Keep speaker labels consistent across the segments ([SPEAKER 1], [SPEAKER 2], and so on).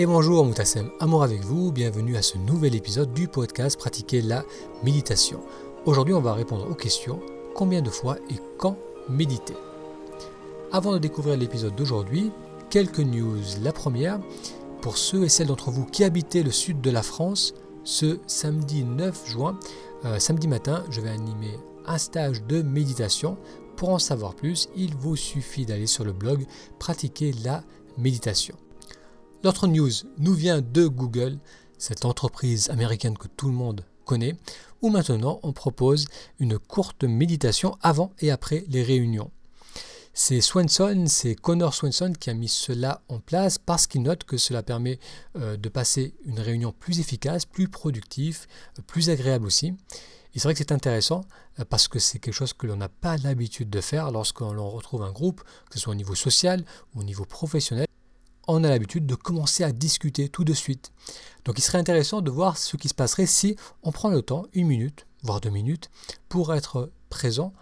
[SPEAKER 1] Et bonjour Moutassem, amour avec vous, bienvenue à ce nouvel épisode du podcast Pratiquer la méditation. Aujourd'hui on va répondre aux questions combien de fois et quand méditer Avant de découvrir l'épisode d'aujourd'hui, quelques news. La première, pour ceux et celles d'entre vous qui habitez le sud de la France, ce samedi 9 juin, euh, samedi matin, je vais animer un stage de méditation. Pour en savoir plus, il vous suffit d'aller sur le blog Pratiquer la méditation. L'autre news nous vient de Google, cette entreprise américaine que tout le monde connaît, où maintenant on propose une courte méditation avant et après les réunions. C'est Swenson, c'est Connor Swenson qui a mis cela en place parce qu'il note que cela permet euh, de passer une réunion plus efficace, plus productive, plus agréable aussi. Et c'est vrai que c'est intéressant euh, parce que c'est quelque chose que l'on n'a pas l'habitude de faire lorsqu'on retrouve un groupe, que ce soit au niveau social ou au niveau professionnel on a l'habitude de commencer à discuter tout de suite. Donc il serait intéressant de voir ce qui se passerait si on prend le temps, une minute, voire deux minutes, pour être présent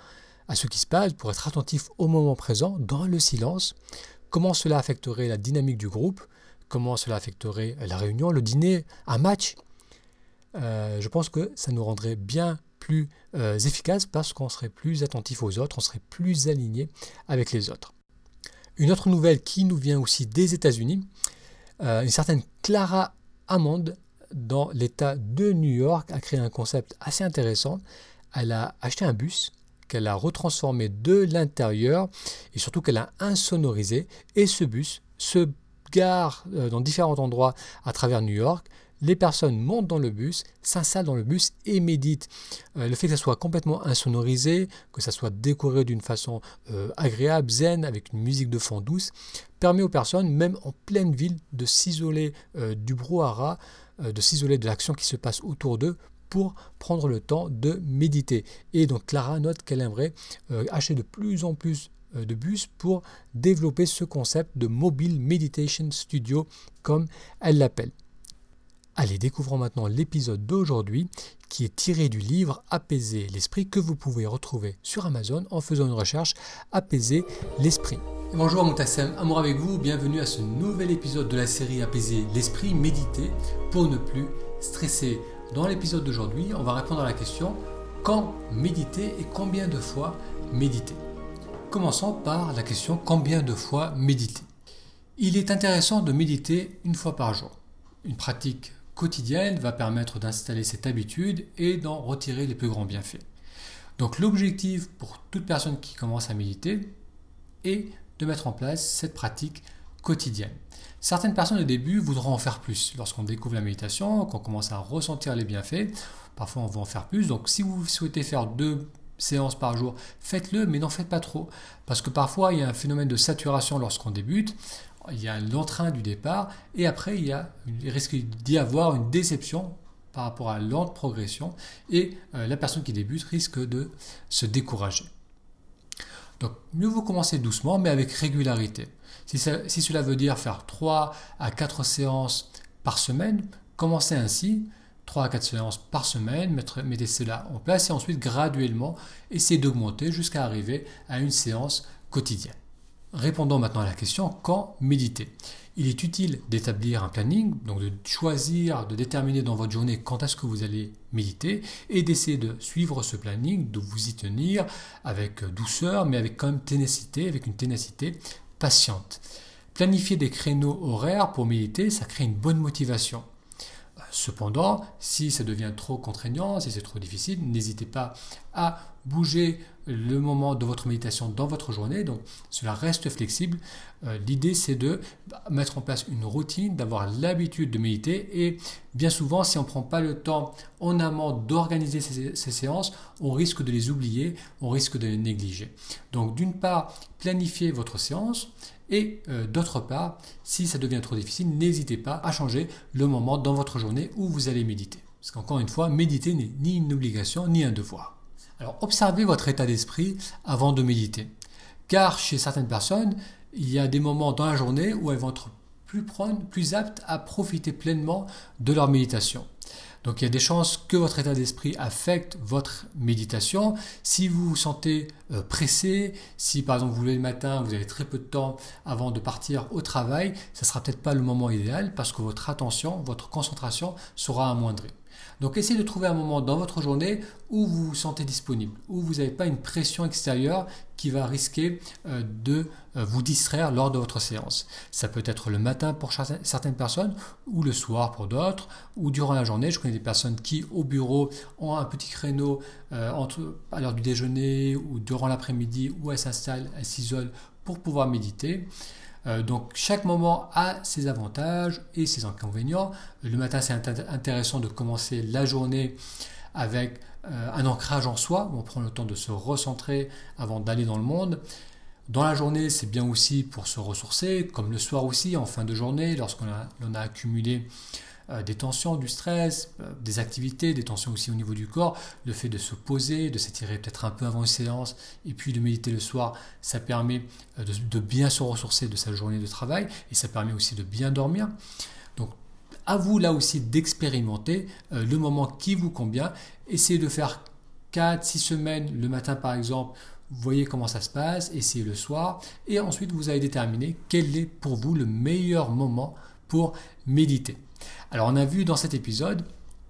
[SPEAKER 1] à ce qui se passe, pour être attentif au moment présent, dans le silence, comment cela affecterait la dynamique du groupe, comment cela affecterait la réunion, le dîner, un match? Euh, je pense que ça nous rendrait bien plus euh, efficace parce qu'on serait plus attentif aux autres, on serait plus aligné avec les autres. Une autre nouvelle qui nous vient aussi des États-Unis, euh, une certaine Clara Hammond dans l'État de New York a créé un concept assez intéressant. Elle a acheté un bus qu'elle a retransformé de l'intérieur et surtout qu'elle a insonorisé. Et ce bus se gare euh, dans différents endroits à travers New York les personnes montent dans le bus, s'installent dans le bus et méditent. Euh, le fait que ça soit complètement insonorisé, que ça soit décoré d'une façon euh, agréable, zen, avec une musique de fond douce, permet aux personnes, même en pleine ville, de s'isoler euh, du brouhaha, de s'isoler de l'action qui se passe autour d'eux pour prendre le temps de méditer. Et donc Clara note qu'elle aimerait acheter de plus en plus de bus pour développer ce concept de mobile meditation studio comme elle l'appelle. Allez, découvrons maintenant l'épisode d'aujourd'hui qui est tiré du livre Apaiser l'esprit que vous pouvez retrouver sur Amazon en faisant une recherche Apaiser l'esprit. Bonjour Moutassem, amour avec vous, bienvenue à ce nouvel épisode de la série Apaiser l'esprit, méditer pour ne plus stresser. Dans l'épisode d'aujourd'hui, on va répondre à la question quand méditer et combien de fois méditer? Commençons par la question combien de fois méditer? Il est intéressant de méditer une fois par jour. Une pratique quotidienne va permettre d'installer cette habitude et d'en retirer les plus grands bienfaits. Donc l'objectif pour toute personne qui commence à méditer est de mettre en place cette pratique quotidienne. Certaines personnes au début voudront en faire plus. Lorsqu'on découvre la méditation, qu'on commence à ressentir les bienfaits, parfois on veut en faire plus. Donc si vous souhaitez faire deux séances par jour, faites-le, mais n'en faites pas trop. Parce que parfois il y a un phénomène de saturation lorsqu'on débute il y a l'entrain du départ, et après, il, y a, risque d'y avoir une déception par rapport à lente progression, et euh, la personne qui débute risque de se décourager. Donc, mieux vaut commencer doucement, mais avec régularité. Si, si cela veut dire faire 3 à 4 séances par semaine, commencez ainsi, 3 à 4 séances par semaine, mettez cela en place et ensuite graduellement essayez d'augmenter jusqu'à arriver à une séance quotidienne. Répondons maintenant à la question quand méditer? Il est utile d'établir un planning, donc de choisir, de déterminer dans votre journée quand est-ce que vous allez méditer et d'essayer de suivre ce planning, de vous y tenir avec douceur mais avec quand même ténacité, avec une ténacité patiente. Planifier des créneaux horaires pour méditer, ça crée une bonne motivation. Cependant, si ça devient trop contraignant, si c'est trop difficile, n'hésitez pas à bouger le moment de votre méditation dans votre journée. Donc cela reste flexible. Euh, l'idée c'est de mettre en place une routine, d'avoir l'habitude de méditer et bien souvent si on ne prend pas le temps en amont d'organiser ces, séances, on risque de les oublier, on risque de les négliger. Donc d'une part, planifiez votre séance et euh, d'autre part, si ça devient trop difficile, n'hésitez pas à changer le moment dans votre journée où vous allez méditer. Parce qu'encore une fois, méditer n'est ni une obligation ni un devoir. Alors observez votre état d'esprit avant de méditer. Car chez certaines personnes, il y a des moments dans la journée où elles vont être plus prônes, plus aptes à profiter pleinement de leur méditation. Donc il y a des chances que votre état d'esprit affecte votre méditation. Si vous vous sentez euh, pressé, si par exemple vous voulez le matin, vous avez très peu de temps avant de partir au travail, ça sera peut-être pas le moment idéal parce que votre attention, votre concentration sera amoindrie. Donc essayez de trouver un moment dans votre journée où vous vous sentez disponible, où vous n'avez pas une pression extérieure qui va risquer euh, de euh, vous distraire lors de votre séance. Ça peut être le matin pour certaines personnes, ou le soir pour d'autres, ou durant la journée. Je connais des personnes qui au bureau ont un petit créneau euh, entre, à l'heure du déjeuner ou durant l'après-midi où elles s'installent, elles s'isolent pour pouvoir méditer. Euh, donc chaque moment a ses avantages et ses inconvénients. Le matin, c'est intéressant de commencer la journée avec euh, un ancrage en soi, on prend le temps de se recentrer avant d'aller dans le monde. Dans la journée, c'est bien aussi pour se ressourcer, comme le soir aussi, en fin de journée, lorsqu'on a, accumulé euh, des tensions, du stress, euh, des activités, des tensions aussi au niveau du corps, le fait de se poser, de s'étirer peut-être un peu avant une séance, et puis de méditer le soir, ça permet euh, de, bien se ressourcer de sa journée de travail, et ça permet aussi de bien dormir. Donc à vous là aussi d'expérimenter le moment qui vous convient. Essayez de faire 4-6 semaines le matin par exemple. Voyez comment ça se passe, essayez le soir et ensuite vous allez déterminer quel est pour vous le meilleur moment pour méditer. Alors on a vu dans cet épisode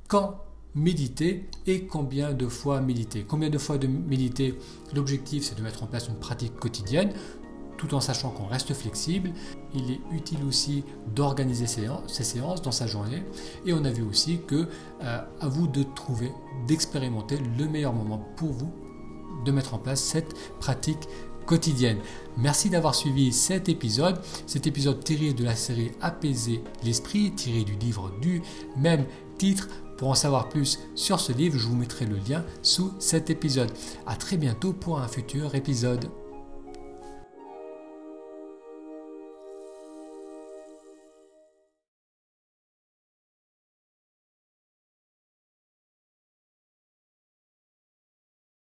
[SPEAKER 1] quand méditer et combien de fois méditer. Combien de fois de méditer L'objectif c'est de mettre en place une pratique quotidienne tout en sachant qu'on reste flexible. Il est utile aussi d'organiser ces séances dans sa journée. Et on a vu aussi que euh, à vous de trouver, d'expérimenter le meilleur moment pour vous de mettre en place cette pratique Merci d'avoir suivi cet épisode. Cet épisode tiré de la série Apaiser l'esprit, tiré du livre du même titre. Pour en savoir plus sur ce livre, je vous mettrai le lien sous cet épisode. A très bientôt pour un futur épisode.